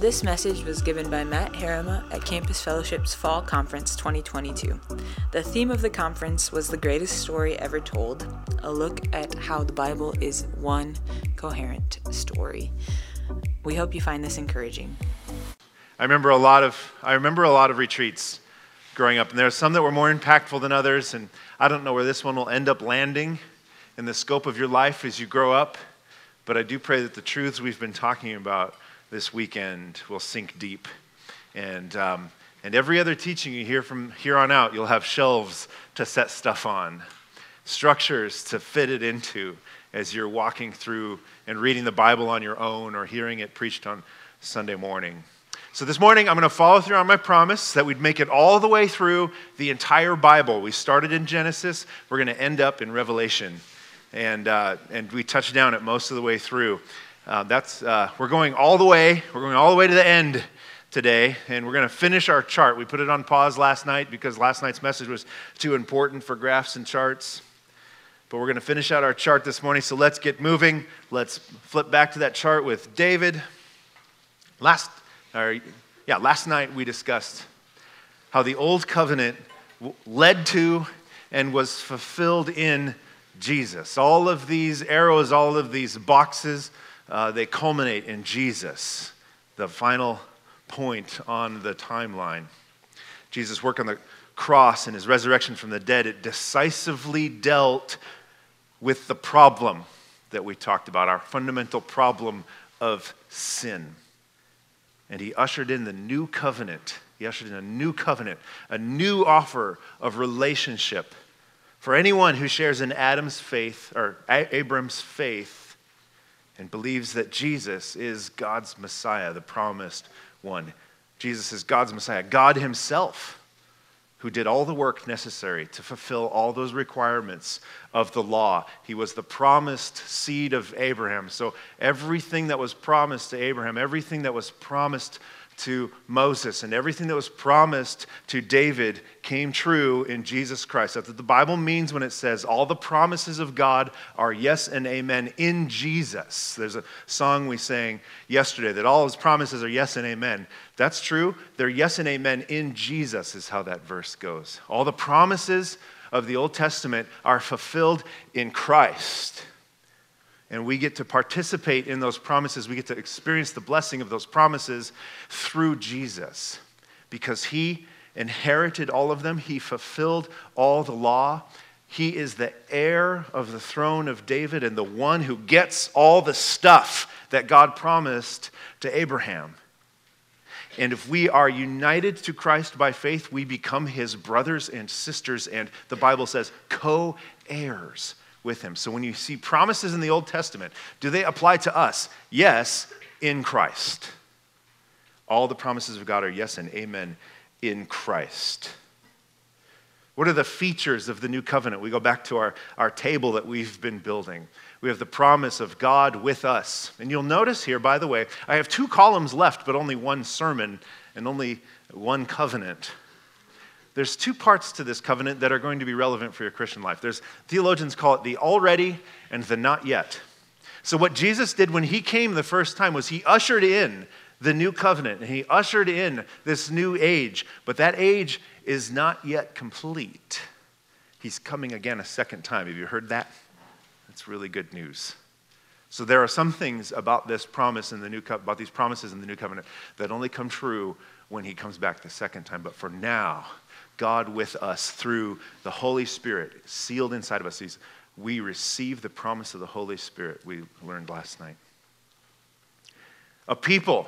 This message was given by Matt Heerema at Campus Fellowship's Fall Conference 2022. The theme of the conference was The Greatest Story Ever Told, a look at how the Bible is one coherent story. We hope you find this encouraging. I remember a lot of I remember a lot of retreats growing up, and there are some that were more impactful than others, and I don't know where this one will end up landing in the scope of your life as you grow up, but I do pray that the truths we've been talking about this weekend will sink deep. And, um, and every other teaching you hear from here on out, you'll have shelves to set stuff on, structures to fit it into as you're walking through and reading the Bible on your own or hearing it preached on Sunday morning. So, this morning, I'm going to follow through on my promise that we'd make it all the way through the entire Bible. We started in Genesis, we're going to end up in Revelation. And, uh, and we touched down it most of the way through. Uh, that's, uh, we're going all the way, we're going all the way to the end today, and we're going to finish our chart. We put it on pause last night because last night's message was too important for graphs and charts. But we're going to finish out our chart this morning, so let's get moving. Let's flip back to that chart with David. Last, or, yeah, last night we discussed how the old covenant led to and was fulfilled in Jesus. All of these arrows, all of these boxes, uh, they culminate in Jesus, the final point on the timeline. Jesus' work on the cross and his resurrection from the dead, it decisively dealt with the problem that we talked about, our fundamental problem of sin. And he ushered in the new covenant. He ushered in a new covenant, a new offer of relationship for anyone who shares in Adam's faith, or Abram's faith, and believes that Jesus is God's Messiah, the promised one. Jesus is God's Messiah, God Himself, who did all the work necessary to fulfill all those requirements of the law. He was the promised seed of Abraham. So everything that was promised to Abraham, everything that was promised to Moses and everything that was promised to David came true in Jesus Christ. That's what the Bible means when it says all the promises of God are yes and amen in Jesus. There's a song we sang yesterday that all his promises are yes and amen. That's true. They're yes and amen in Jesus, is how that verse goes. All the promises of the Old Testament are fulfilled in Christ and we get to participate in those promises. We get to experience the blessing of those promises through Jesus because he inherited all of them, he fulfilled all the law. He is the heir of the throne of David and the one who gets all the stuff that God promised to Abraham. And if we are united to Christ by faith, we become his brothers and sisters, and the Bible says co heirs with him. So when you see promises in the Old Testament, do they apply to us? Yes, in Christ. All the promises of God are yes and amen in Christ. What are the features of the new covenant? We go back to our, our table that we've been building. We have the promise of God with us. And you'll notice here, by the way, I have two columns left, but only one sermon and only one covenant there's two parts to this covenant that are going to be relevant for your Christian life. There's theologians call it the already and the not yet. So what Jesus did when he came the first time was he ushered in the new covenant and he ushered in this new age, but that age is not yet complete. He's coming again a second time. Have you heard that? That's really good news. So there are some things about this promise in the new co- about these promises in the new covenant that only come true when he comes back the second time. But for now, God with us through the Holy Spirit sealed inside of us. He's, we receive the promise of the Holy Spirit we learned last night. A people,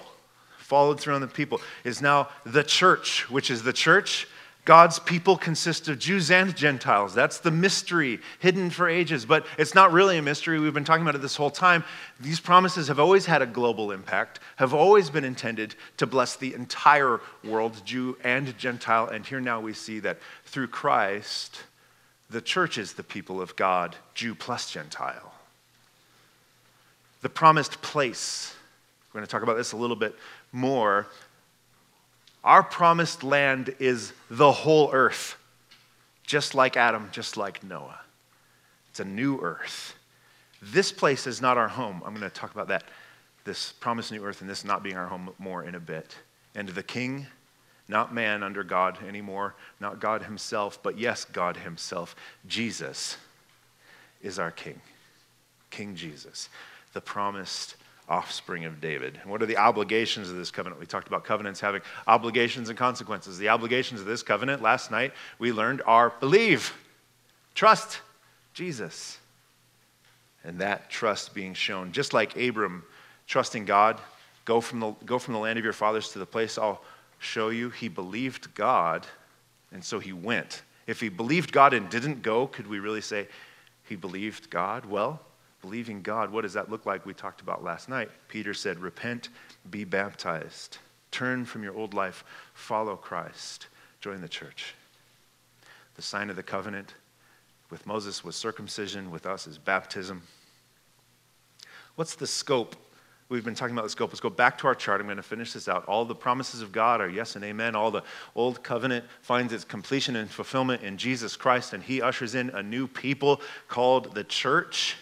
followed through on the people, is now the church, which is the church God's people consist of Jews and Gentiles. That's the mystery hidden for ages. But it's not really a mystery. We've been talking about it this whole time. These promises have always had a global impact, have always been intended to bless the entire world, Jew and Gentile. And here now we see that through Christ, the church is the people of God, Jew plus Gentile. The promised place. We're going to talk about this a little bit more our promised land is the whole earth, just like Adam, just like Noah. It's a new earth. This place is not our home. I'm going to talk about that this promised new earth and this not being our home more in a bit. And the king, not man under God anymore, not God himself, but yes, God himself, Jesus is our king. King Jesus, the promised offspring of David. And what are the obligations of this covenant? We talked about covenants having obligations and consequences. The obligations of this covenant last night we learned are believe, trust Jesus. And that trust being shown, just like Abram trusting God, go from the, go from the land of your fathers to the place I'll show you. He believed God, and so he went. If he believed God and didn't go, could we really say he believed God? Well, believing God, what does that look like? We talked about last night. Peter said, Repent, be baptized, turn from your old life, follow Christ, join the church. The sign of the covenant with Moses was circumcision, with us is baptism. What's the scope? We've been talking about the scope. Let's go back to our chart. I'm going to finish this out. All the promises of God are yes and amen. All the old covenant finds its completion and fulfillment in Jesus Christ, and He ushers in a new people called the church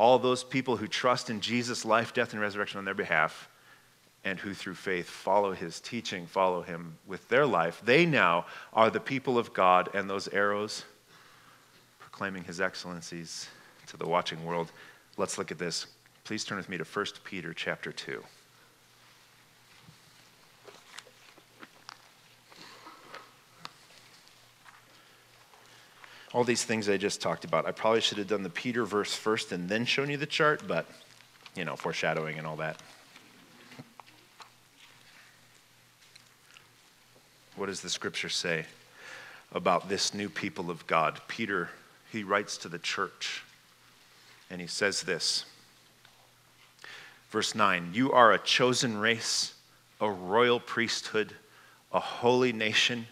all those people who trust in Jesus' life, death, and resurrection on their behalf, and who through faith follow his teaching, follow him with their life, they now are the people of God, and those arrows proclaiming his excellencies to the watching world. Let's look at this. Please turn with me to 1 Peter chapter 2. All these things I just talked about. I probably should have done the Peter verse first and then shown you the chart, but, you know, foreshadowing and all that. What does the scripture say about this new people of God? Peter, he writes to the church, and he says this. Verse 9 You are a chosen race, a royal priesthood, a holy nation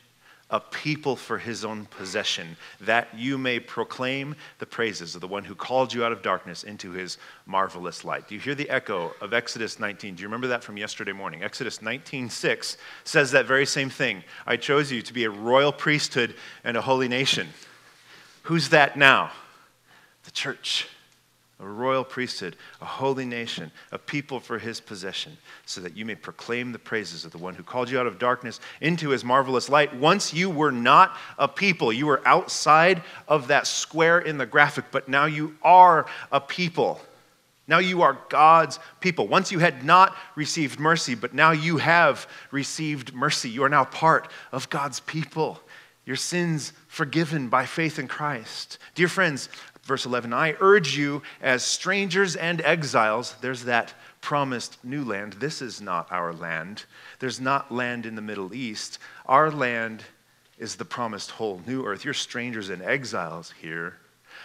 a people for his own possession, that you may proclaim the praises of the one who called you out of darkness into his marvelous light. Do you hear the echo of Exodus 19? Do you remember that from yesterday morning? Exodus 19:6 says that very same thing. I chose you to be a royal priesthood and a holy nation. Who's that now? The church a royal priesthood, a holy nation, a people for his possession, so that you may proclaim the praises of the one who called you out of darkness into his marvelous light. Once you were not a people, you were outside of that square in the graphic, but now you are a people. Now you are God's people. Once you had not received mercy, but now you have received mercy. You are now part of God's people your sins forgiven by faith in Christ. Dear friends, Verse 11 I urge you as strangers and exiles, there's that promised new land. This is not our land. There's not land in the Middle East. Our land is the promised whole new earth. You're strangers and exiles here.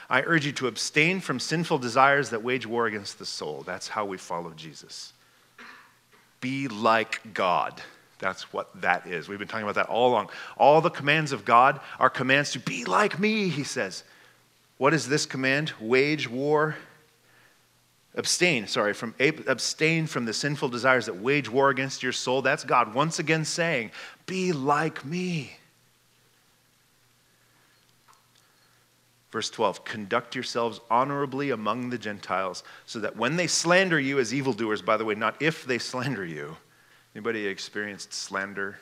I urge you to abstain from sinful desires that wage war against the soul. That's how we follow Jesus. Be like God. That's what that is. We've been talking about that all along. All the commands of God are commands to be like me, he says. What is this command? Wage war. Abstain, sorry, from abstain from the sinful desires that wage war against your soul. That's God once again saying, "Be like me." Verse 12, conduct yourselves honorably among the Gentiles, so that when they slander you as evildoers, by the way, not if they slander you. Anybody experienced slander?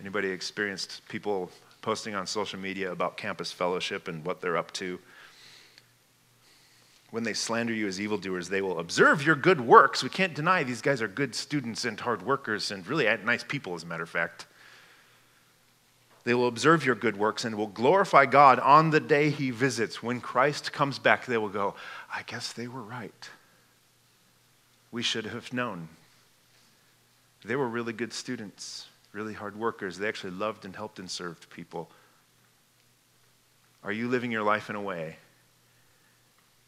Anybody experienced people posting on social media about campus fellowship and what they're up to. When they slander you as evildoers, they will observe your good works. We can't deny these guys are good students and hard workers and really nice people, as a matter of fact. They will observe your good works and will glorify God on the day he visits. When Christ comes back, they will go, I guess they were right. We should have known. They were really good students really hard workers. They actually loved and helped and served people. Are you living your life in a way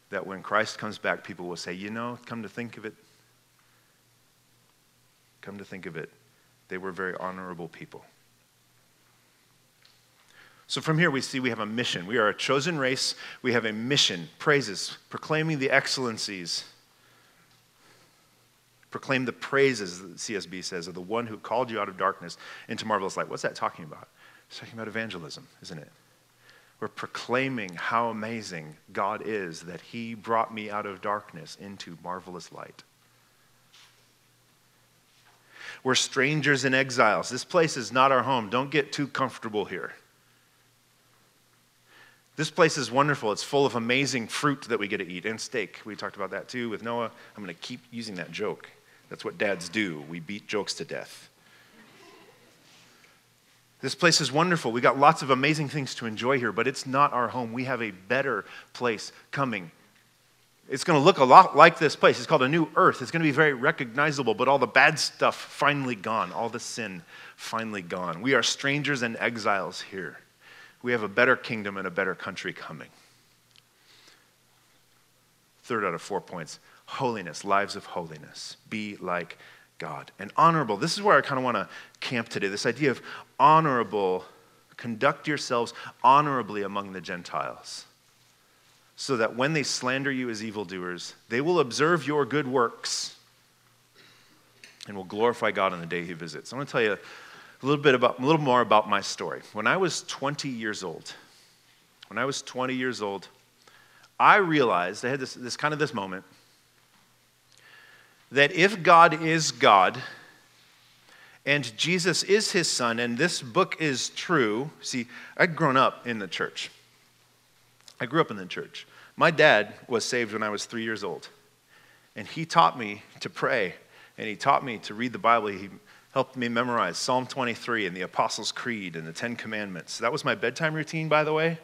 that when Christ comes back, people will say, you know, come to think of it, come to think of it, they were very honorable people. So from here, we see we have a mission. We are a chosen race. We have a mission, praises, proclaiming the excellencies Proclaim the praises, CSB says, of the one who called you out of darkness into marvelous light. What's that talking about? It's talking about evangelism, isn't it? We're proclaiming how amazing God is that He brought me out of darkness into marvelous light. We're strangers and exiles. This place is not our home. Don't get too comfortable here. This place is wonderful. It's full of amazing fruit that we get to eat and steak. We talked about that too with Noah. I'm going to keep using that joke. That's what dads do. We beat jokes to death. This place is wonderful. We got lots of amazing things to enjoy here, but it's not our home. We have a better place coming. It's going to look a lot like this place. It's called a new earth. It's going to be very recognizable, but all the bad stuff finally gone, all the sin finally gone. We are strangers and exiles here we have a better kingdom and a better country coming. Third out of four points holiness, lives of holiness. Be like God. And honorable, this is where I kind of want to camp today this idea of honorable, conduct yourselves honorably among the Gentiles, so that when they slander you as evildoers, they will observe your good works and will glorify God on the day he visits. I want to tell you a little bit about a little more about my story. When I was 20 years old, when I was 20 years old, I realized I had this, this kind of this moment that if God is God and Jesus is his son and this book is true, see, I'd grown up in the church. I grew up in the church. My dad was saved when I was three years old. And he taught me to pray and he taught me to read the Bible. He helped me memorize Psalm 23 and the Apostles' Creed and the Ten Commandments. That was my bedtime routine, by the way.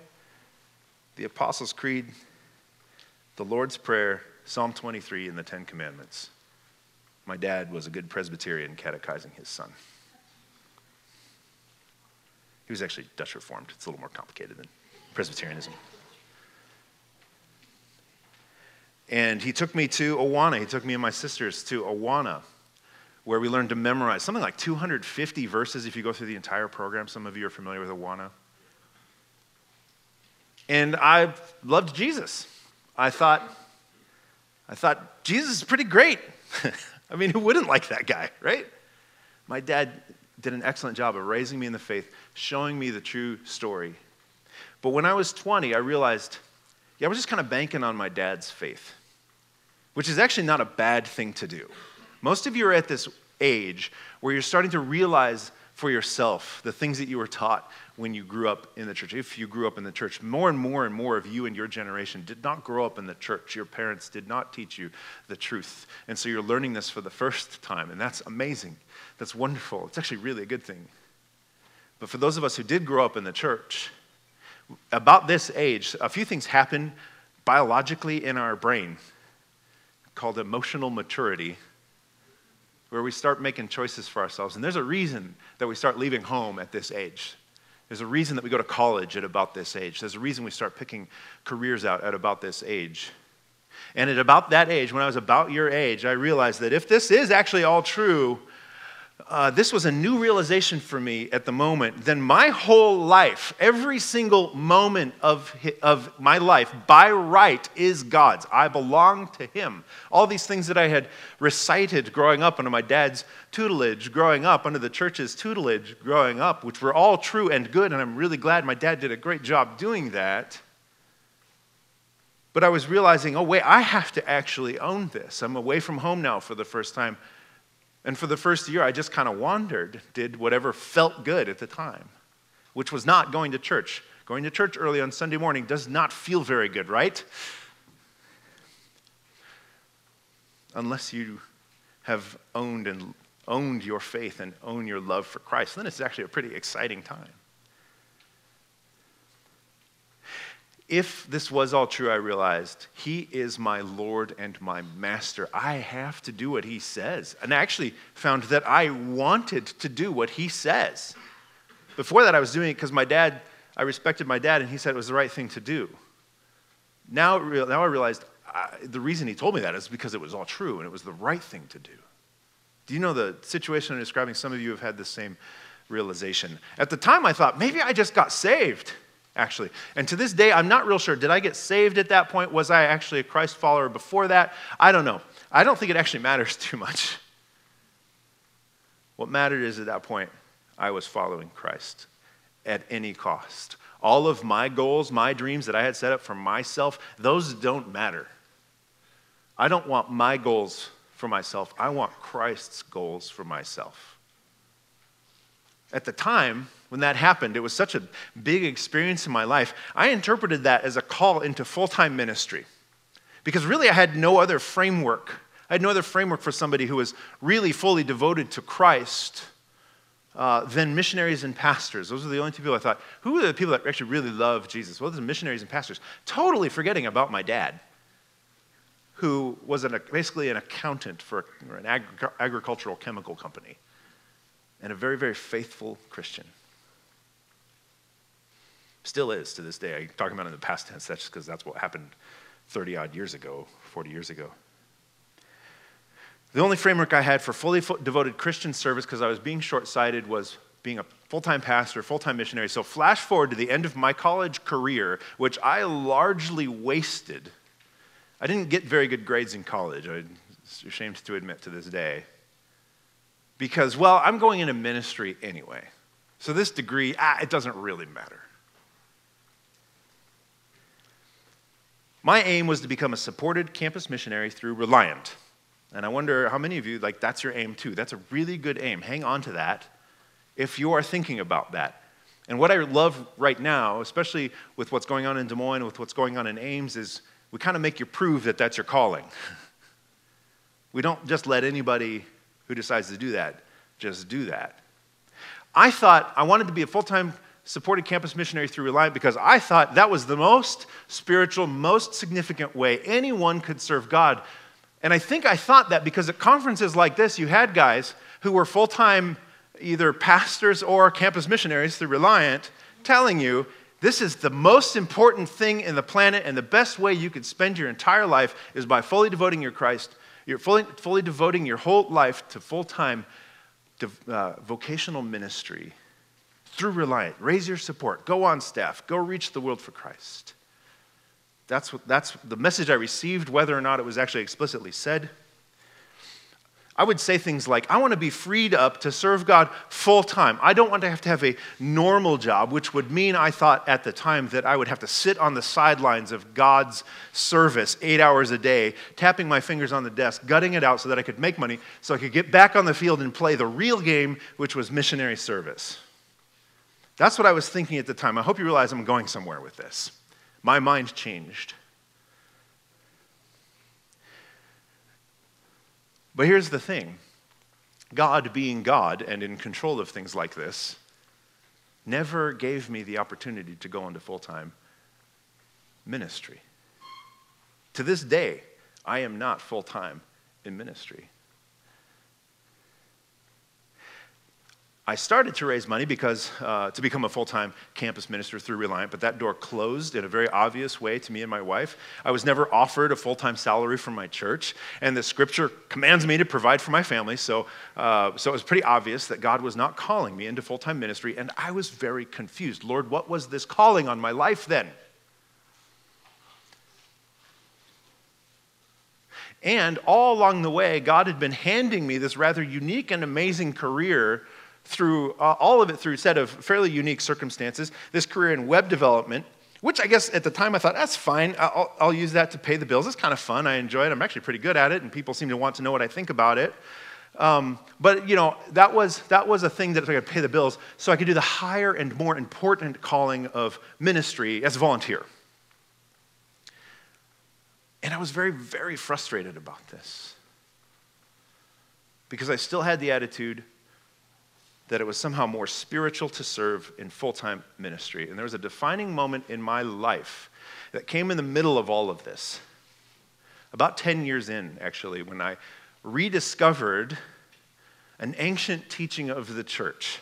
The Apostles' Creed, the Lord's Prayer, Psalm 23, and the Ten Commandments. My dad was a good Presbyterian catechizing his son. He was actually Dutch Reformed. It's a little more complicated than Presbyterianism. And he took me to Awana. He took me and my sisters to Awana where we learned to memorize something like 250 verses if you go through the entire program. Some of you are familiar with Awana. And I loved Jesus. I thought, I thought, Jesus is pretty great. I mean, who wouldn't like that guy, right? My dad did an excellent job of raising me in the faith, showing me the true story. But when I was 20, I realized, yeah, I was just kind of banking on my dad's faith, which is actually not a bad thing to do. Most of you are at this age where you're starting to realize for yourself the things that you were taught when you grew up in the church. If you grew up in the church, more and more and more of you and your generation did not grow up in the church. Your parents did not teach you the truth. And so you're learning this for the first time, and that's amazing. That's wonderful. It's actually really a good thing. But for those of us who did grow up in the church, about this age, a few things happen biologically in our brain called emotional maturity where we start making choices for ourselves. And there's a reason that we start leaving home at this age. There's a reason that we go to college at about this age. There's a reason we start picking careers out at about this age. And at about that age, when I was about your age, I realized that if this is actually all true, uh, this was a new realization for me at the moment. Then my whole life, every single moment of, of my life, by right, is God's. I belong to Him. All these things that I had recited growing up under my dad's tutelage, growing up under the church's tutelage, growing up, which were all true and good, and I'm really glad my dad did a great job doing that. But I was realizing, oh, wait, I have to actually own this. I'm away from home now for the first time. And for the first year, I just kind of wandered, did whatever felt good at the time, which was not going to church. Going to church early on Sunday morning does not feel very good, right? Unless you have owned and owned your faith and own your love for Christ, then it's actually a pretty exciting time. If this was all true, I realized he is my Lord and my master. I have to do what he says. And I actually found that I wanted to do what he says. Before that, I was doing it because my dad, I respected my dad, and he said it was the right thing to do. Now, now I realized I, the reason he told me that is because it was all true and it was the right thing to do. Do you know the situation I'm describing? Some of you have had the same realization. At the time, I thought, maybe I just got saved actually. And to this day, I'm not real sure. Did I get saved at that point? Was I actually a Christ follower before that? I don't know. I don't think it actually matters too much. What mattered is at that point, I was following Christ at any cost. all of my goals, my dreams that I had set up for myself, those don't matter. I don't want my goals for myself, I want Christ's goals for myself. At the time when that happened, it was such a big experience in my life. I interpreted that as a call into full time ministry because really I had no other framework. I had no other framework for somebody who was really fully devoted to Christ uh, than missionaries and pastors. Those are the only two people I thought, who are the people that actually really love Jesus? Well, those are missionaries and pastors. Totally forgetting about my dad who was an, basically an accountant for an agri- agricultural chemical company and a very, very faithful Christian. Still is to this day. I'm talking about in the past tense, that's just because that's what happened 30 odd years ago, 40 years ago. The only framework I had for fully devoted Christian service, because I was being short sighted, was being a full time pastor, full time missionary. So, flash forward to the end of my college career, which I largely wasted I didn't get very good grades in college, I'm ashamed to admit to this day. Because, well, I'm going into ministry anyway. So this degree, ah, it doesn't really matter. My aim was to become a supported campus missionary through Reliant. And I wonder how many of you, like, that's your aim too. That's a really good aim. Hang on to that if you are thinking about that. And what I love right now, especially with what's going on in Des Moines, with what's going on in Ames, is we kind of make you prove that that's your calling. we don't just let anybody who decides to do that just do that. I thought I wanted to be a full time supported campus missionary through Reliant because I thought that was the most spiritual, most significant way anyone could serve God. And I think I thought that because at conferences like this, you had guys who were full time either pastors or campus missionaries through Reliant telling you this is the most important thing in the planet, and the best way you could spend your entire life is by fully devoting your Christ. You're fully, fully devoting your whole life to full time uh, vocational ministry through Reliant. Raise your support. Go on staff. Go reach the world for Christ. That's, what, that's the message I received, whether or not it was actually explicitly said. I would say things like, I want to be freed up to serve God full time. I don't want to have to have a normal job, which would mean I thought at the time that I would have to sit on the sidelines of God's service eight hours a day, tapping my fingers on the desk, gutting it out so that I could make money, so I could get back on the field and play the real game, which was missionary service. That's what I was thinking at the time. I hope you realize I'm going somewhere with this. My mind changed. But here's the thing God, being God and in control of things like this, never gave me the opportunity to go into full time ministry. To this day, I am not full time in ministry. I started to raise money because uh, to become a full-time campus minister through Reliant, but that door closed in a very obvious way to me and my wife. I was never offered a full-time salary from my church, and the Scripture commands me to provide for my family. So, uh, so it was pretty obvious that God was not calling me into full-time ministry, and I was very confused. Lord, what was this calling on my life then? And all along the way, God had been handing me this rather unique and amazing career through uh, all of it through a set of fairly unique circumstances. This career in web development, which I guess at the time I thought, that's fine. I'll, I'll use that to pay the bills. It's kind of fun. I enjoy it. I'm actually pretty good at it, and people seem to want to know what I think about it. Um, but you know that was that was a thing that I could pay the bills, so I could do the higher and more important calling of ministry as a volunteer. And I was very, very frustrated about this because I still had the attitude that it was somehow more spiritual to serve in full time ministry. And there was a defining moment in my life that came in the middle of all of this. About 10 years in, actually, when I rediscovered an ancient teaching of the church,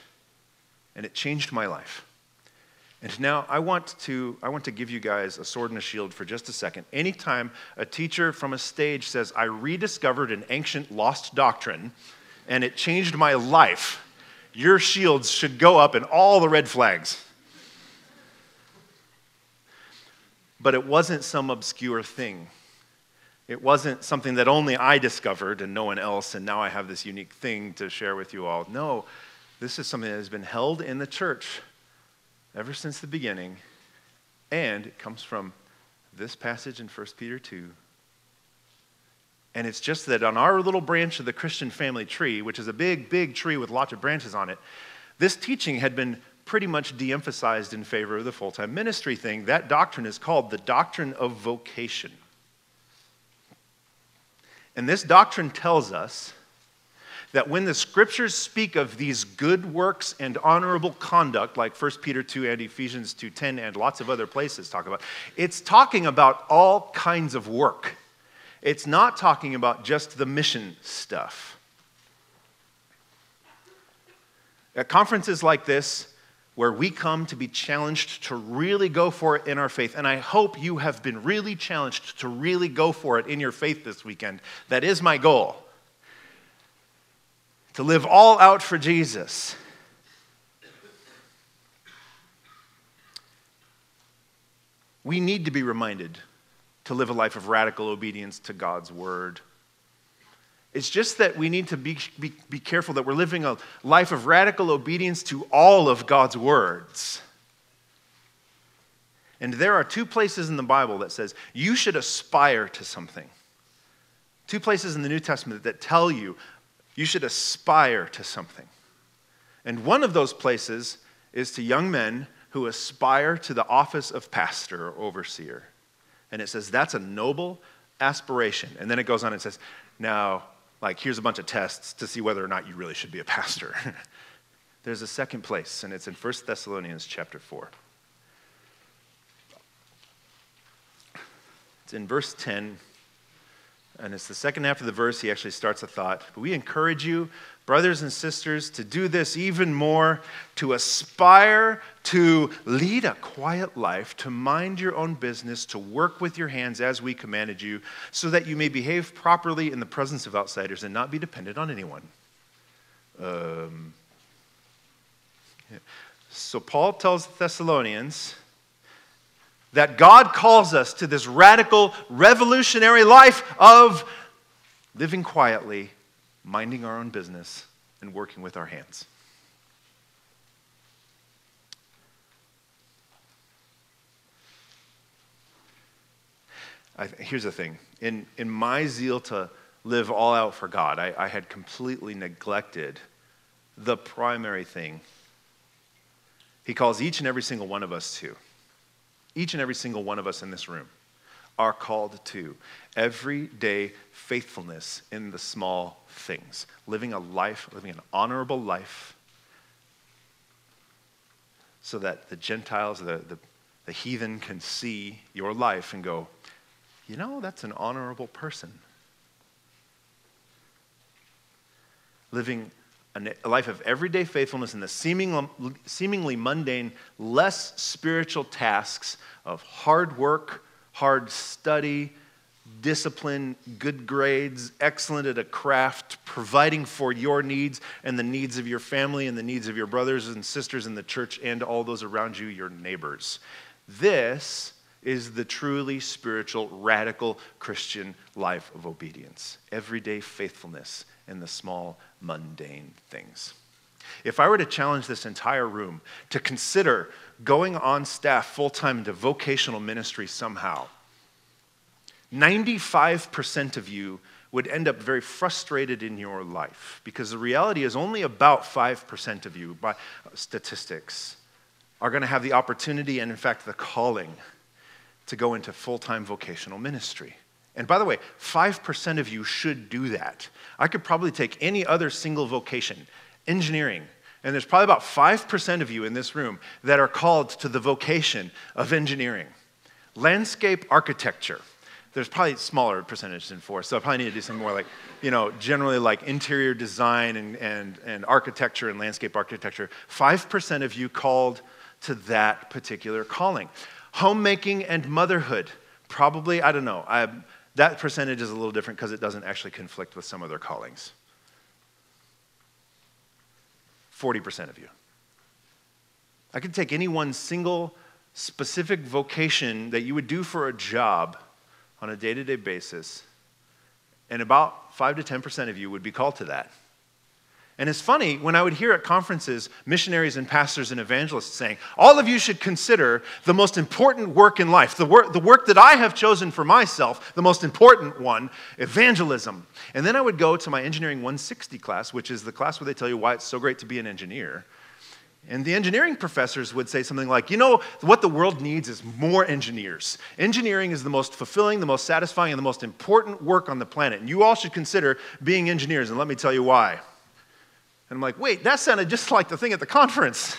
and it changed my life. And now I want to I want to give you guys a sword and a shield for just a second. Anytime a teacher from a stage says I rediscovered an ancient lost doctrine and it changed my life, your shields should go up and all the red flags. But it wasn't some obscure thing. It wasn't something that only I discovered and no one else, and now I have this unique thing to share with you all. No, this is something that has been held in the church ever since the beginning, and it comes from this passage in 1 Peter 2. And it's just that on our little branch of the Christian family tree, which is a big, big tree with lots of branches on it, this teaching had been pretty much de emphasized in favor of the full time ministry thing. That doctrine is called the doctrine of vocation. And this doctrine tells us that when the scriptures speak of these good works and honorable conduct like 1 peter 2 and ephesians 2.10 and lots of other places talk about it's talking about all kinds of work it's not talking about just the mission stuff at conferences like this where we come to be challenged to really go for it in our faith. And I hope you have been really challenged to really go for it in your faith this weekend. That is my goal. To live all out for Jesus. We need to be reminded to live a life of radical obedience to God's word. It's just that we need to be, be, be careful that we're living a life of radical obedience to all of God's words. And there are two places in the Bible that says you should aspire to something. Two places in the New Testament that tell you you should aspire to something. And one of those places is to young men who aspire to the office of pastor or overseer. And it says that's a noble aspiration. And then it goes on and says, now like here's a bunch of tests to see whether or not you really should be a pastor. There's a second place, and it's in 1 Thessalonians chapter 4. It's in verse 10, and it's the second half of the verse. He actually starts a thought. But we encourage you, brothers and sisters, to do this even more, to aspire to lead a quiet life, to mind your own business, to work with your hands as we commanded you, so that you may behave properly in the presence of outsiders and not be dependent on anyone. Um, yeah. So Paul tells the Thessalonians that God calls us to this radical, revolutionary life of living quietly, minding our own business, and working with our hands. I, here's the thing in, in my zeal to live all out for God, I, I had completely neglected the primary thing He calls each and every single one of us to. Each and every single one of us in this room are called to everyday faithfulness in the small things, living a life, living an honorable life, so that the Gentiles, the, the, the heathen can see your life and go, you know, that's an honorable person. Living a life of everyday faithfulness in the seemingly, mundane, less spiritual tasks of hard work, hard study, discipline, good grades, excellent at a craft, providing for your needs and the needs of your family and the needs of your brothers and sisters in the church and all those around you, your neighbors. This is the truly spiritual, radical Christian life of obedience. Everyday faithfulness in the small, mundane things. If I were to challenge this entire room to consider going on staff full time into vocational ministry somehow, 95% of you would end up very frustrated in your life because the reality is only about 5% of you, by statistics, are going to have the opportunity and, in fact, the calling to go into full time vocational ministry. And by the way, 5% of you should do that. I could probably take any other single vocation, engineering, and there's probably about 5% of you in this room that are called to the vocation of engineering. Landscape architecture, there's probably a smaller percentage than four, so I probably need to do something more like, you know, generally like interior design and, and, and architecture and landscape architecture. 5% of you called to that particular calling homemaking and motherhood. Probably, I don't know. I, that percentage is a little different because it doesn't actually conflict with some of their callings. 40% of you. I could take any one single specific vocation that you would do for a job on a day to day basis, and about 5 to 10% of you would be called to that. And it's funny when I would hear at conferences missionaries and pastors and evangelists saying, All of you should consider the most important work in life, the work, the work that I have chosen for myself, the most important one, evangelism. And then I would go to my Engineering 160 class, which is the class where they tell you why it's so great to be an engineer. And the engineering professors would say something like, You know, what the world needs is more engineers. Engineering is the most fulfilling, the most satisfying, and the most important work on the planet. And you all should consider being engineers, and let me tell you why. And I'm like, wait, that sounded just like the thing at the conference.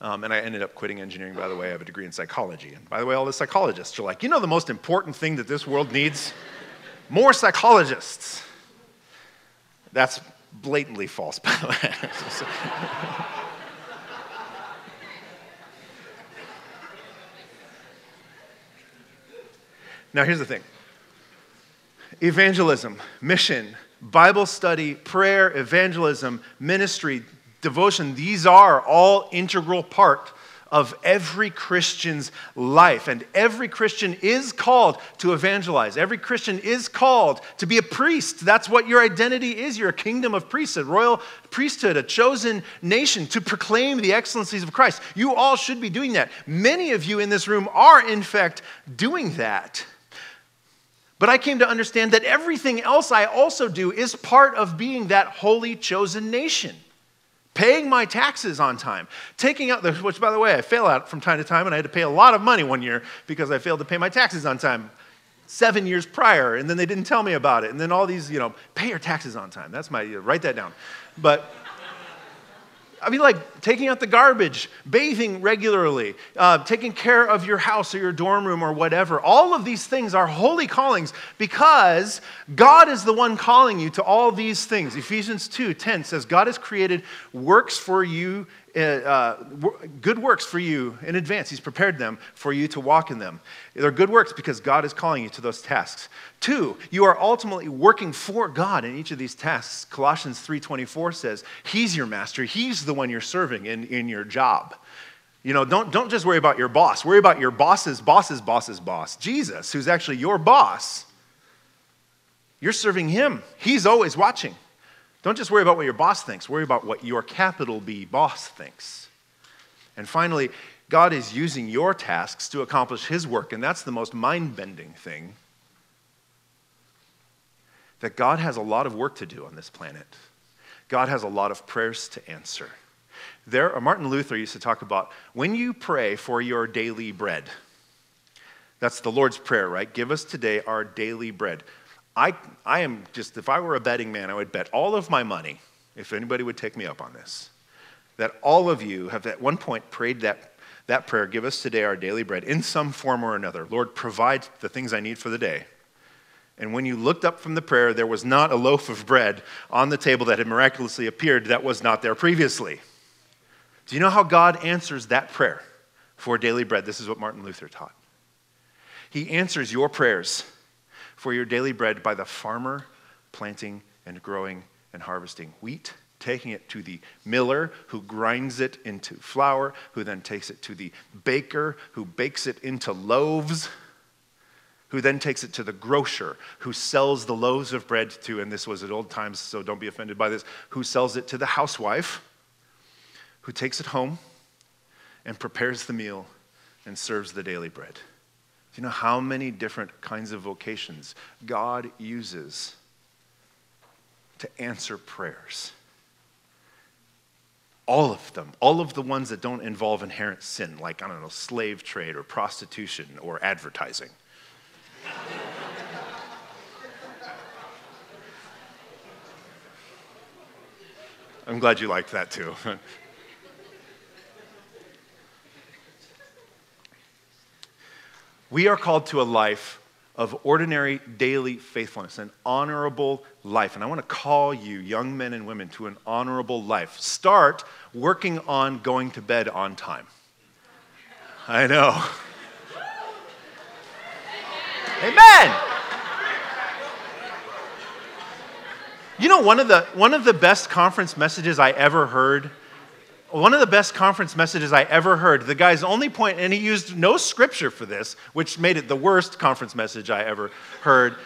Um, and I ended up quitting engineering, by the way. I have a degree in psychology. And by the way, all the psychologists are like, you know, the most important thing that this world needs? More psychologists. That's blatantly false, by the way. now, here's the thing evangelism, mission, Bible study, prayer, evangelism, ministry, devotion, these are all integral part of every Christian's life. And every Christian is called to evangelize. Every Christian is called to be a priest. That's what your identity is. You're a kingdom of priests, a royal priesthood, a chosen nation to proclaim the excellencies of Christ. You all should be doing that. Many of you in this room are, in fact, doing that. But I came to understand that everything else I also do is part of being that holy chosen nation. Paying my taxes on time, taking out the, which by the way, I fail at from time to time, and I had to pay a lot of money one year because I failed to pay my taxes on time seven years prior, and then they didn't tell me about it. And then all these, you know, pay your taxes on time. That's my, write that down. But I mean, like taking out the garbage, bathing regularly, uh, taking care of your house or your dorm room or whatever. All of these things are holy callings because God is the one calling you to all these things. Ephesians 2 10 says, God has created works for you uh, good works for you in advance. He's prepared them for you to walk in them. They're good works because God is calling you to those tasks. Two, you are ultimately working for God in each of these tasks. Colossians 3:24 says, He's your master. He's the one you're serving in, in your job. You know, don't, don't just worry about your boss. Worry about your boss's boss's boss's boss, Jesus, who's actually your boss. You're serving him. He's always watching. Don't just worry about what your boss thinks, worry about what your capital B boss thinks. And finally, God is using your tasks to accomplish his work, and that's the most mind bending thing. That God has a lot of work to do on this planet. God has a lot of prayers to answer. There, uh, Martin Luther used to talk about when you pray for your daily bread. That's the Lord's Prayer, right? Give us today our daily bread. I, I am just, if I were a betting man, I would bet all of my money, if anybody would take me up on this, that all of you have at one point prayed that, that prayer give us today our daily bread in some form or another. Lord, provide the things I need for the day. And when you looked up from the prayer, there was not a loaf of bread on the table that had miraculously appeared that was not there previously. Do you know how God answers that prayer for daily bread? This is what Martin Luther taught. He answers your prayers for your daily bread by the farmer planting and growing and harvesting wheat, taking it to the miller who grinds it into flour, who then takes it to the baker who bakes it into loaves, who then takes it to the grocer who sells the loaves of bread to, and this was at old times, so don't be offended by this, who sells it to the housewife, who takes it home and prepares the meal and serves the daily bread. You know how many different kinds of vocations God uses to answer prayers? All of them, all of the ones that don't involve inherent sin, like, I don't know, slave trade or prostitution or advertising. I'm glad you liked that too. We are called to a life of ordinary daily faithfulness, an honorable life. And I want to call you, young men and women, to an honorable life. Start working on going to bed on time. I know. Amen. You know, one of, the, one of the best conference messages I ever heard one of the best conference messages I ever heard. The guy's only point, and he used no scripture for this, which made it the worst conference message I ever heard.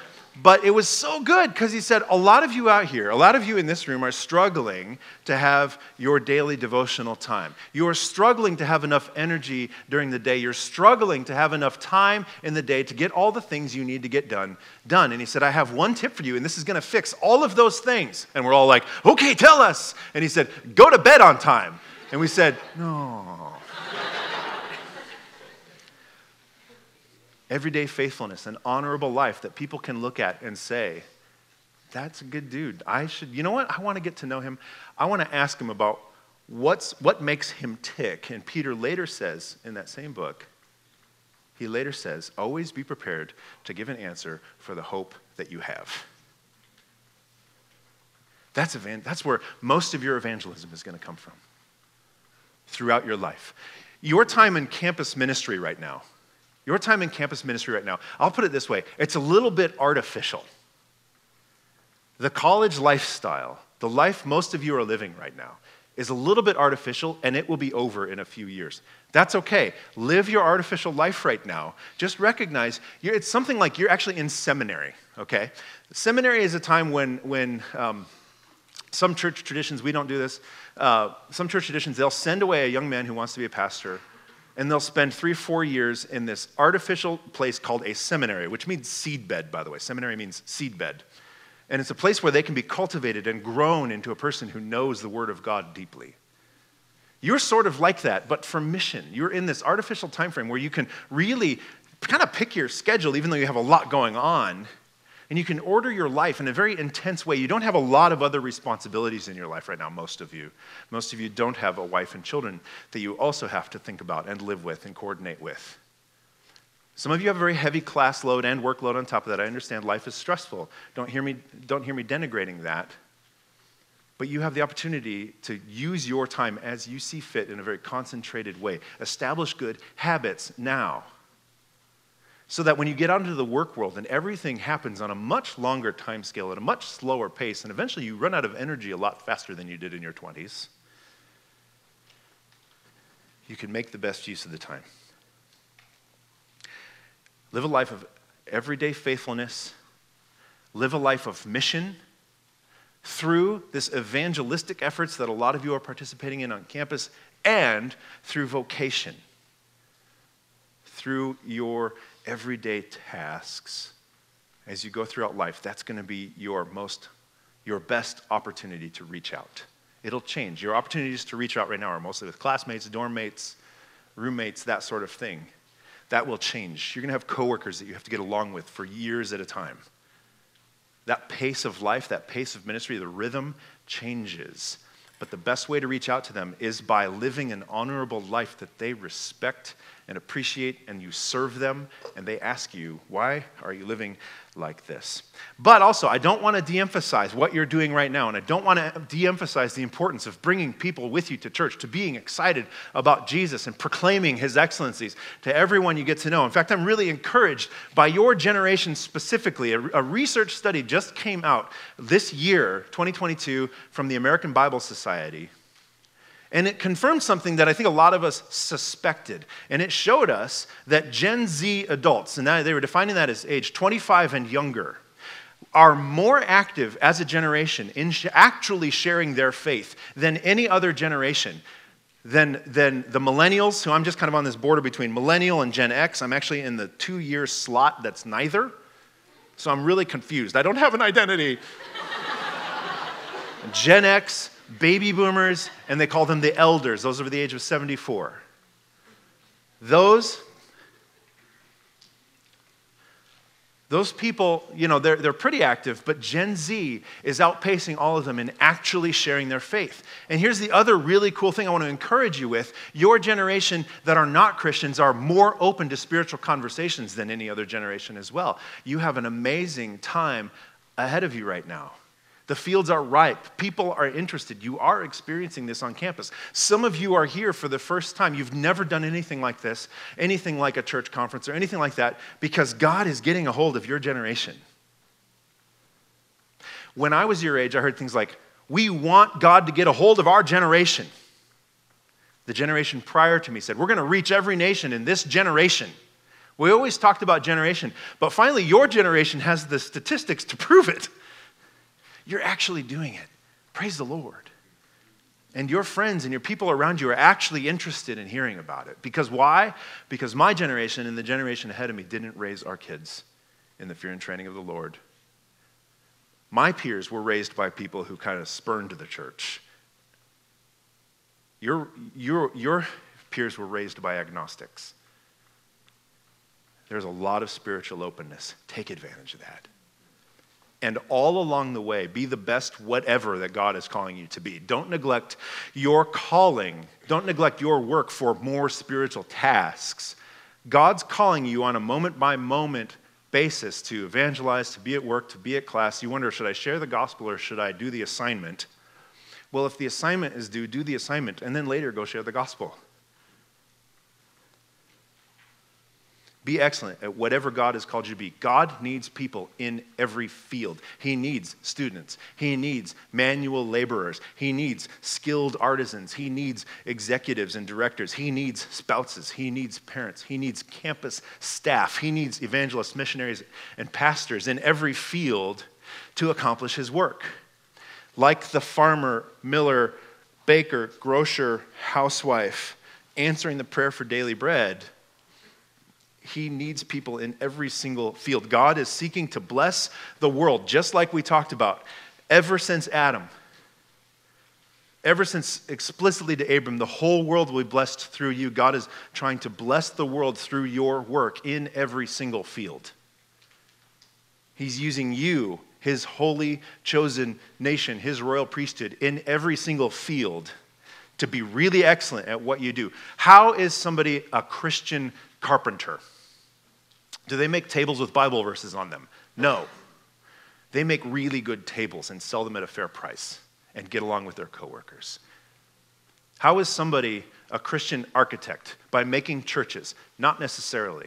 But it was so good because he said, A lot of you out here, a lot of you in this room are struggling to have your daily devotional time. You are struggling to have enough energy during the day. You're struggling to have enough time in the day to get all the things you need to get done. done. And he said, I have one tip for you, and this is going to fix all of those things. And we're all like, Okay, tell us. And he said, Go to bed on time. And we said, No. everyday faithfulness, an honorable life that people can look at and say, that's a good dude. I should, you know what? I want to get to know him. I want to ask him about what's, what makes him tick. And Peter later says in that same book, he later says, always be prepared to give an answer for the hope that you have. That's, evan- that's where most of your evangelism is going to come from throughout your life. Your time in campus ministry right now, your time in campus ministry right now, I'll put it this way it's a little bit artificial. The college lifestyle, the life most of you are living right now, is a little bit artificial and it will be over in a few years. That's okay. Live your artificial life right now. Just recognize it's something like you're actually in seminary, okay? Seminary is a time when, when um, some church traditions, we don't do this, uh, some church traditions, they'll send away a young man who wants to be a pastor and they'll spend three, four years in this artificial place called a seminary, which means seed bed, by the way. Seminary means seed bed. And it's a place where they can be cultivated and grown into a person who knows the Word of God deeply. You're sort of like that, but for mission. You're in this artificial time frame where you can really kind of pick your schedule, even though you have a lot going on, and you can order your life in a very intense way. You don't have a lot of other responsibilities in your life right now, most of you. Most of you don't have a wife and children that you also have to think about and live with and coordinate with. Some of you have a very heavy class load and workload on top of that. I understand life is stressful. Don't hear me, don't hear me denigrating that. But you have the opportunity to use your time as you see fit in a very concentrated way. Establish good habits now so that when you get out into the work world and everything happens on a much longer time scale at a much slower pace, and eventually you run out of energy a lot faster than you did in your 20s, you can make the best use of the time. Live a life of everyday faithfulness, live a life of mission. Through this evangelistic efforts that a lot of you are participating in on campus and through vocation, through your everyday tasks as you go throughout life, that's going to be your most, your best opportunity to reach out. It'll change. Your opportunities to reach out right now are mostly with classmates, dorm mates, roommates, that sort of thing. That will change. You're going to have coworkers that you have to get along with for years at a time. That pace of life, that pace of ministry, the rhythm changes. But the best way to reach out to them is by living an honorable life that they respect and appreciate, and you serve them, and they ask you, Why are you living like this? But also, I don't want to de emphasize what you're doing right now, and I don't want to de emphasize the importance of bringing people with you to church, to being excited about Jesus and proclaiming his excellencies to everyone you get to know. In fact, I'm really encouraged by your generation specifically. A, a research study just came out this year, 2022, from the American Bible Society and it confirmed something that I think a lot of us suspected. And it showed us that Gen Z adults, and they were defining that as age 25 and younger, are more active as a generation in actually sharing their faith than any other generation. Than, than the millennials, who I'm just kind of on this border between millennial and Gen X. I'm actually in the two year slot that's neither. So I'm really confused. I don't have an identity. Gen X baby boomers, and they call them the elders, those over the age of 74. Those, those people, you know, they're, they're pretty active, but Gen Z is outpacing all of them in actually sharing their faith. And here's the other really cool thing I want to encourage you with your generation that are not Christians are more open to spiritual conversations than any other generation as well. You have an amazing time ahead of you right now. The fields are ripe. People are interested. You are experiencing this on campus. Some of you are here for the first time. You've never done anything like this, anything like a church conference or anything like that, because God is getting a hold of your generation. When I was your age, I heard things like, We want God to get a hold of our generation. The generation prior to me said, We're going to reach every nation in this generation. We always talked about generation, but finally, your generation has the statistics to prove it. You're actually doing it. Praise the Lord. And your friends and your people around you are actually interested in hearing about it. Because why? Because my generation and the generation ahead of me didn't raise our kids in the fear and training of the Lord. My peers were raised by people who kind of spurned the church. Your, your, your peers were raised by agnostics. There's a lot of spiritual openness. Take advantage of that. And all along the way, be the best whatever that God is calling you to be. Don't neglect your calling. Don't neglect your work for more spiritual tasks. God's calling you on a moment by moment basis to evangelize, to be at work, to be at class. You wonder, should I share the gospel or should I do the assignment? Well, if the assignment is due, do the assignment and then later go share the gospel. Be excellent at whatever God has called you to be. God needs people in every field. He needs students. He needs manual laborers. He needs skilled artisans. He needs executives and directors. He needs spouses. He needs parents. He needs campus staff. He needs evangelists, missionaries, and pastors in every field to accomplish his work. Like the farmer, miller, baker, grocer, housewife, answering the prayer for daily bread he needs people in every single field. God is seeking to bless the world, just like we talked about, ever since Adam. Ever since explicitly to Abram, the whole world will be blessed through you. God is trying to bless the world through your work in every single field. He's using you, his holy chosen nation, his royal priesthood, in every single field to be really excellent at what you do. How is somebody a Christian carpenter? Do they make tables with Bible verses on them? No. They make really good tables and sell them at a fair price and get along with their coworkers. How is somebody a Christian architect? By making churches? Not necessarily,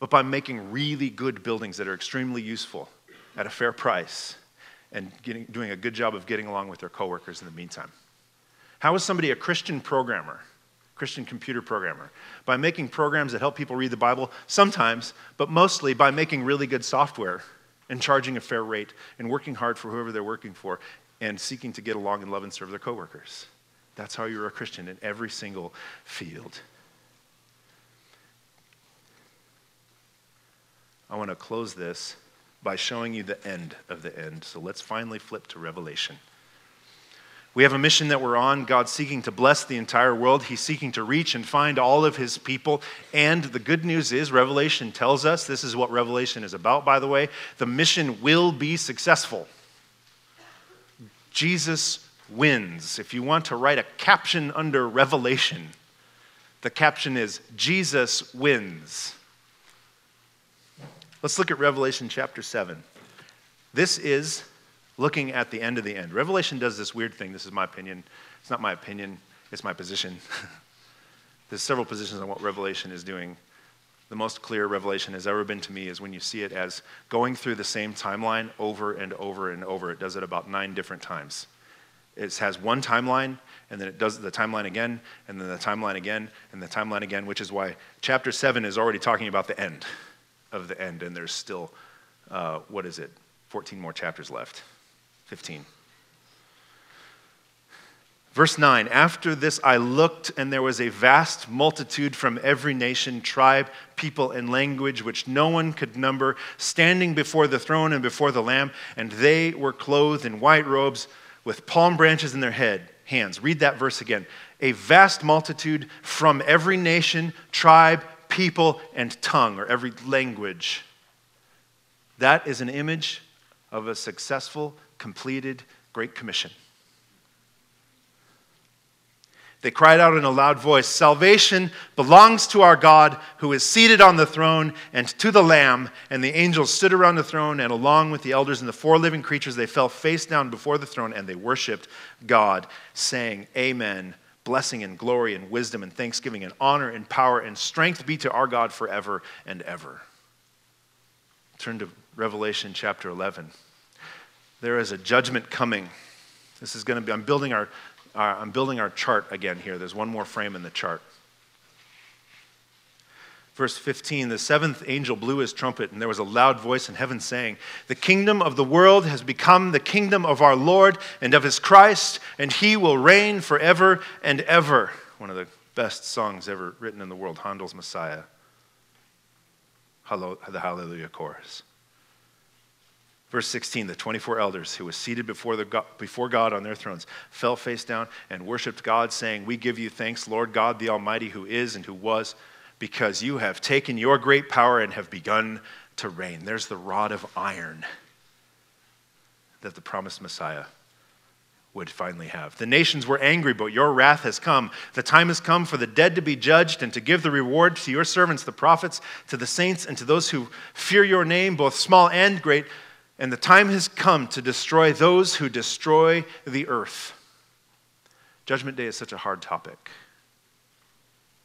but by making really good buildings that are extremely useful at a fair price and getting, doing a good job of getting along with their coworkers in the meantime. How is somebody a Christian programmer? Christian computer programmer, by making programs that help people read the Bible, sometimes, but mostly by making really good software and charging a fair rate and working hard for whoever they're working for and seeking to get along and love and serve their coworkers. That's how you're a Christian in every single field. I want to close this by showing you the end of the end. So let's finally flip to Revelation. We have a mission that we're on. God's seeking to bless the entire world. He's seeking to reach and find all of his people. And the good news is, Revelation tells us this is what Revelation is about, by the way. The mission will be successful. Jesus wins. If you want to write a caption under Revelation, the caption is Jesus wins. Let's look at Revelation chapter 7. This is looking at the end of the end. Revelation does this weird thing. This is my opinion. It's not my opinion, it's my position. There's several positions on what Revelation is doing. The most clear revelation has ever been to me is when you see it as going through the same timeline over and over and over. It does it about nine different times. It has one timeline, and then it does the timeline again, and then the timeline again, and the timeline again, which is why chapter 7 is already talking about the end of the end, and there's still, uh, what is it, 14 more chapters left. 15. Verse 9 After this I looked, and there was a vast multitude from every nation, tribe, people, and language, which no one could number, standing before the throne and before the Lamb, and they were clothed in white robes with palm branches in their head, hands. Read that verse again. A vast multitude from every nation, tribe, people, and tongue, or every language. That is an image of a successful completed Great Commission. They cried out in a loud voice Salvation belongs to our God who is seated on the throne and to the Lamb. And the angels stood around the throne, and along with the elders and the four living creatures, they fell face down before the throne and they worshiped God, saying, Amen. Blessing and glory and wisdom and thanksgiving and honor and power and strength be to our God forever and ever. Turn to Revelation chapter 11 there is a judgment coming. This is going to be, I'm building our, I'm building our chart again here. There's one more frame in the chart. Verse 15 The seventh angel blew his trumpet, and there was a loud voice in heaven saying, The kingdom of the world has become the kingdom of our Lord and of his Christ, and he will reign forever and ever. One of the best songs ever written in the world, Handel's Messiah. The Hallelujah chorus. Verse 16 The 24 elders who were seated before, the God, before God on their thrones fell face down and worshiped God, saying, We give you thanks, Lord God the Almighty, who is and who was because you have taken your great power and have begun to reign. There's the rod of iron that the promised Messiah would finally have. The nations were angry, but your wrath has come. The time has come for the dead to be judged and to give the reward to your servants, the prophets, to the saints, and to those who fear your name, both small and great. And the time has come to destroy those who destroy the earth. Judgment Day is such a hard topic.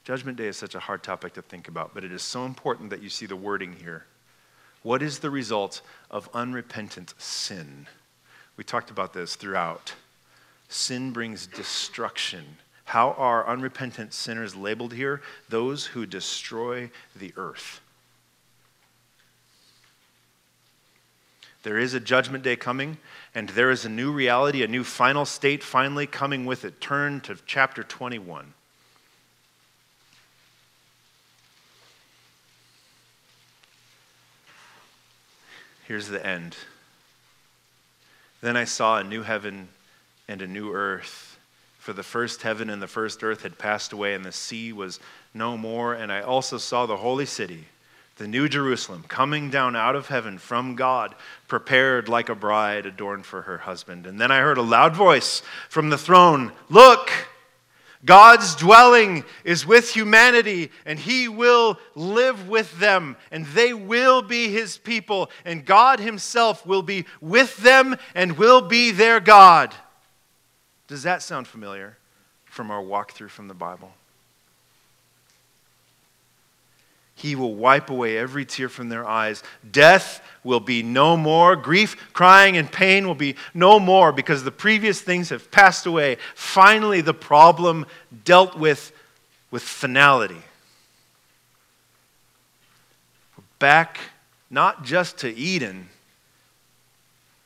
Judgment Day is such a hard topic to think about, but it is so important that you see the wording here. What is the result of unrepentant sin? We talked about this throughout. Sin brings destruction. How are unrepentant sinners labeled here? Those who destroy the earth. There is a judgment day coming, and there is a new reality, a new final state finally coming with it. Turn to chapter 21. Here's the end. Then I saw a new heaven and a new earth. For the first heaven and the first earth had passed away, and the sea was no more. And I also saw the holy city, the new Jerusalem, coming down out of heaven from God, prepared like a bride adorned for her husband. And then I heard a loud voice from the throne Look! God's dwelling is with humanity, and He will live with them, and they will be His people, and God Himself will be with them and will be their God. Does that sound familiar from our walkthrough from the Bible? He will wipe away every tear from their eyes. Death will be no more. Grief, crying, and pain will be no more because the previous things have passed away. Finally, the problem dealt with with finality. We're Back not just to Eden,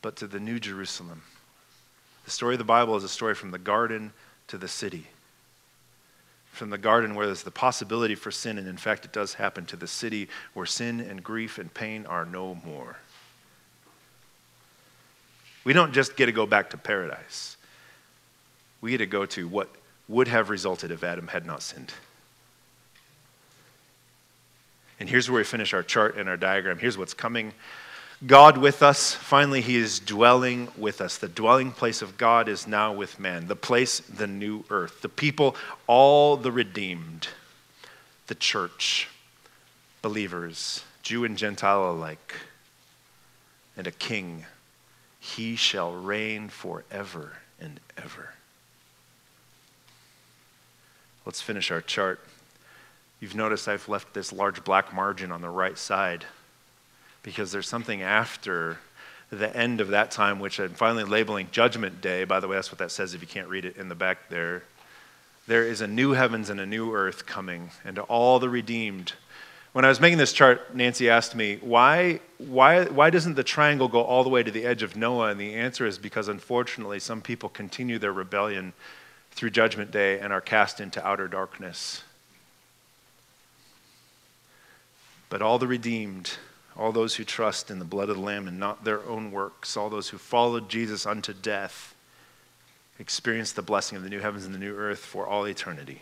but to the New Jerusalem. The story of the Bible is a story from the garden to the city from the garden where there's the possibility for sin, and in fact, it does happen, to the city where sin and grief and pain are no more. We don't just get to go back to paradise, we get to go to what would have resulted if Adam had not sinned. And here's where we finish our chart and our diagram. Here's what's coming God with us. Finally, He is dwelling with us. The dwelling place of God is now with man. The place, the new earth. The people, all the redeemed. The church, believers, Jew and Gentile alike. And a king. He shall reign forever and ever. Let's finish our chart. You've noticed I've left this large black margin on the right side because there's something after the end of that time, which I'm finally labeling Judgment Day. By the way, that's what that says if you can't read it in the back there. There is a new heavens and a new earth coming, and to all the redeemed. When I was making this chart, Nancy asked me, why, why, why doesn't the triangle go all the way to the edge of Noah? And the answer is because, unfortunately, some people continue their rebellion through Judgment Day and are cast into outer darkness. But all the redeemed, all those who trust in the blood of the Lamb and not their own works, all those who followed Jesus unto death, experience the blessing of the new heavens and the new earth for all eternity.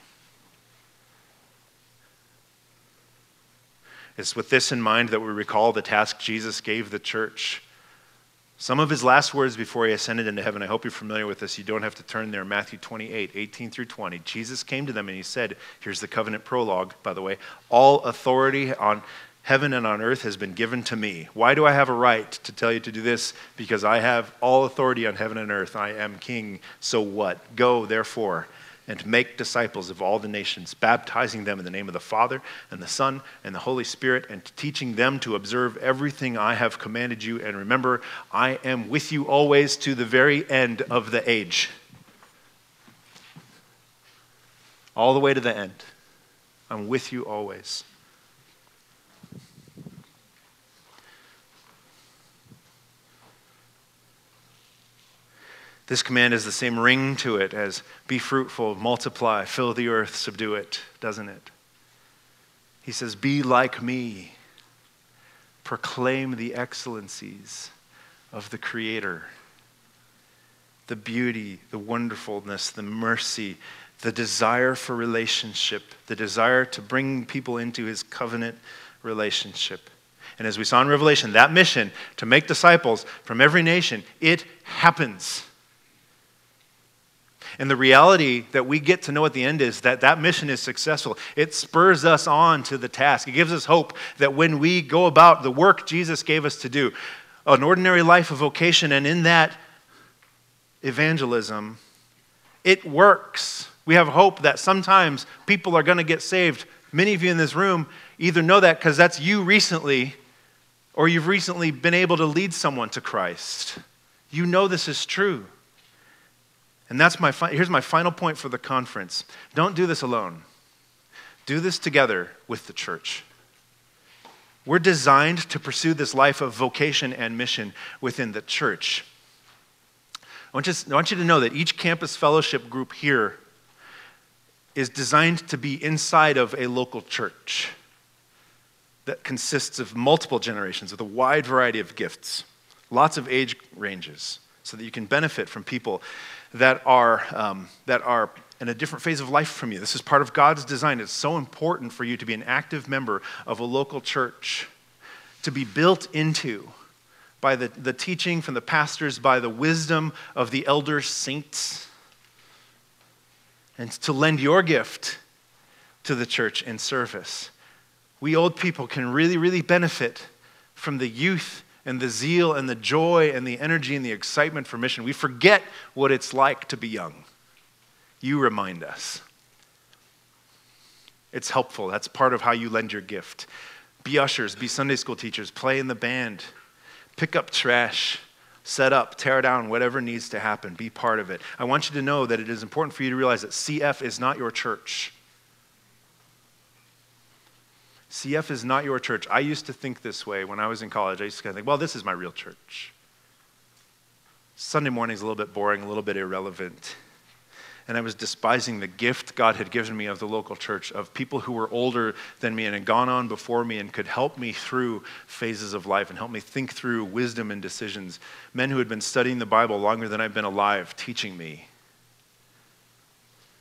It's with this in mind that we recall the task Jesus gave the church. Some of his last words before he ascended into heaven, I hope you're familiar with this. You don't have to turn there. Matthew 28, 18 through 20. Jesus came to them and he said, Here's the covenant prologue, by the way. All authority on Heaven and on earth has been given to me. Why do I have a right to tell you to do this? Because I have all authority on heaven and earth. I am king. So what? Go, therefore, and make disciples of all the nations, baptizing them in the name of the Father and the Son and the Holy Spirit, and teaching them to observe everything I have commanded you. And remember, I am with you always to the very end of the age. All the way to the end. I'm with you always. This command has the same ring to it as be fruitful, multiply, fill the earth, subdue it, doesn't it? He says, Be like me, proclaim the excellencies of the Creator, the beauty, the wonderfulness, the mercy, the desire for relationship, the desire to bring people into His covenant relationship. And as we saw in Revelation, that mission to make disciples from every nation, it happens. And the reality that we get to know at the end is that that mission is successful. It spurs us on to the task. It gives us hope that when we go about the work Jesus gave us to do, an ordinary life of vocation, and in that evangelism, it works. We have hope that sometimes people are going to get saved. Many of you in this room either know that because that's you recently, or you've recently been able to lead someone to Christ. You know this is true. And that's my fi- here's my final point for the conference. Don't do this alone. Do this together with the church. We're designed to pursue this life of vocation and mission within the church. I want, you, I want you to know that each campus fellowship group here is designed to be inside of a local church that consists of multiple generations with a wide variety of gifts, lots of age ranges, so that you can benefit from people that are, um, that are in a different phase of life from you. This is part of God's design. It's so important for you to be an active member of a local church, to be built into by the, the teaching from the pastors, by the wisdom of the elder saints, and to lend your gift to the church in service. We old people can really, really benefit from the youth and the zeal and the joy and the energy and the excitement for mission. We forget what it's like to be young. You remind us. It's helpful. That's part of how you lend your gift. Be ushers, be Sunday school teachers, play in the band, pick up trash, set up, tear down, whatever needs to happen. Be part of it. I want you to know that it is important for you to realize that CF is not your church. CF is not your church. I used to think this way when I was in college. I used to think, well, this is my real church. Sunday morning is a little bit boring, a little bit irrelevant and I was despising the gift God had given me of the local church, of people who were older than me and had gone on before me and could help me through phases of life and help me think through wisdom and decisions. Men who had been studying the Bible longer than I've been alive, teaching me.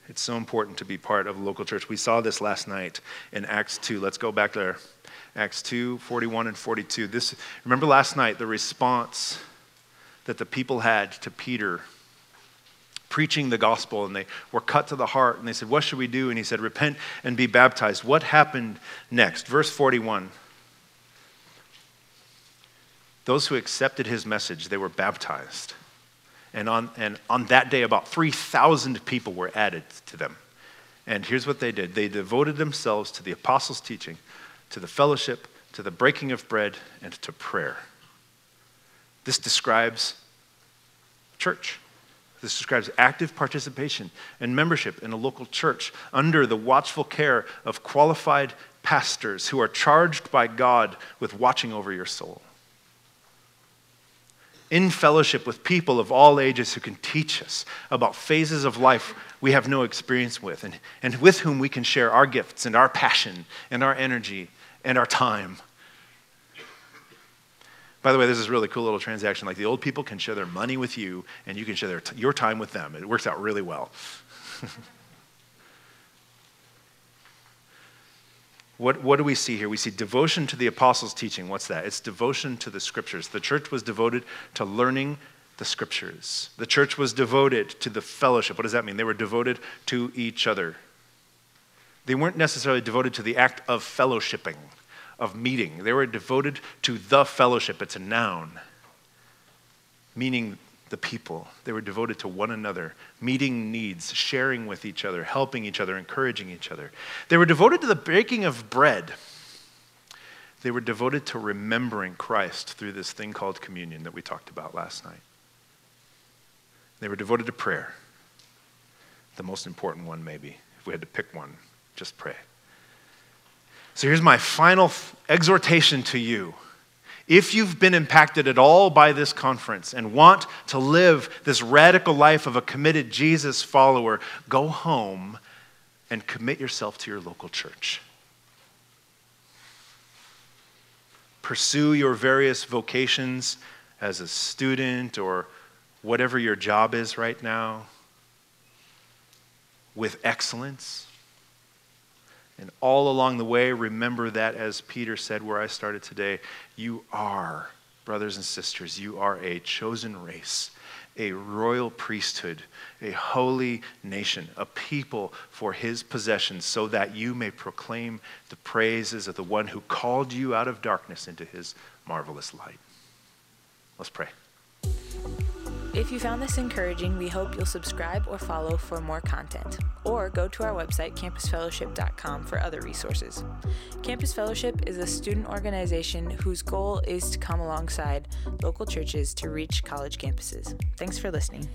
It's so important to be part of a local church. We saw this last night in Acts 2. Let's go back there. Acts 2, 41 and 42. This, remember last night the response that the people had to Peter preaching the gospel and they were cut to the heart and they said, What should we do? And he said, Repent and be baptized. What happened next? Verse 41. Those who accepted his message, they were baptized. And on, and on that day, about 3,000 people were added to them. And here's what they did they devoted themselves to the apostles' teaching, to the fellowship, to the breaking of bread, and to prayer. This describes church. This describes active participation and membership in a local church under the watchful care of qualified pastors who are charged by God with watching over your soul. In fellowship with people of all ages who can teach us about phases of life we have no experience with, and, and with whom we can share our gifts and our passion and our energy and our time by the way, this is a really cool little transaction. Like the old people can share their money with you, and you can share their t- your time with them. It works out really well. what, what do we see here? We see devotion to the apostles' teaching. What's that? It's devotion to the scriptures. The church was devoted to learning the scriptures, the church was devoted to the fellowship. What does that mean? They were devoted to each other. They weren't necessarily devoted to the act of fellowshipping of meeting. They were devoted to the fellowship. It's a noun, meaning the people. They were devoted to one another, meeting needs, sharing with each other, helping each other, encouraging each other. They were devoted to the breaking of bread. They were devoted to remembering Christ through this thing called communion that we talked about last night. They were devoted to prayer. The most important one, maybe. If we had to pick one, just pray. So here's my final exhortation to you If you've been impacted at all by this conference and want to live this radical life of a committed Jesus follower, go home and commit yourself to your local church. Pursue your various vocations as a student or whatever your job is right now with excellence. And all along the way, remember that, as Peter said, where I started today, you are, brothers and sisters, you are a chosen race, a royal priesthood, a holy nation, a people for his possession, so that you may proclaim the praises of the one who called you out of darkness into his marvelous light. Let's pray. If you found this encouraging, we hope you'll subscribe or follow for more content, or go to our website, campusfellowship.com, for other resources. Campus Fellowship is a student organization whose goal is to come alongside local churches to reach college campuses. Thanks for listening.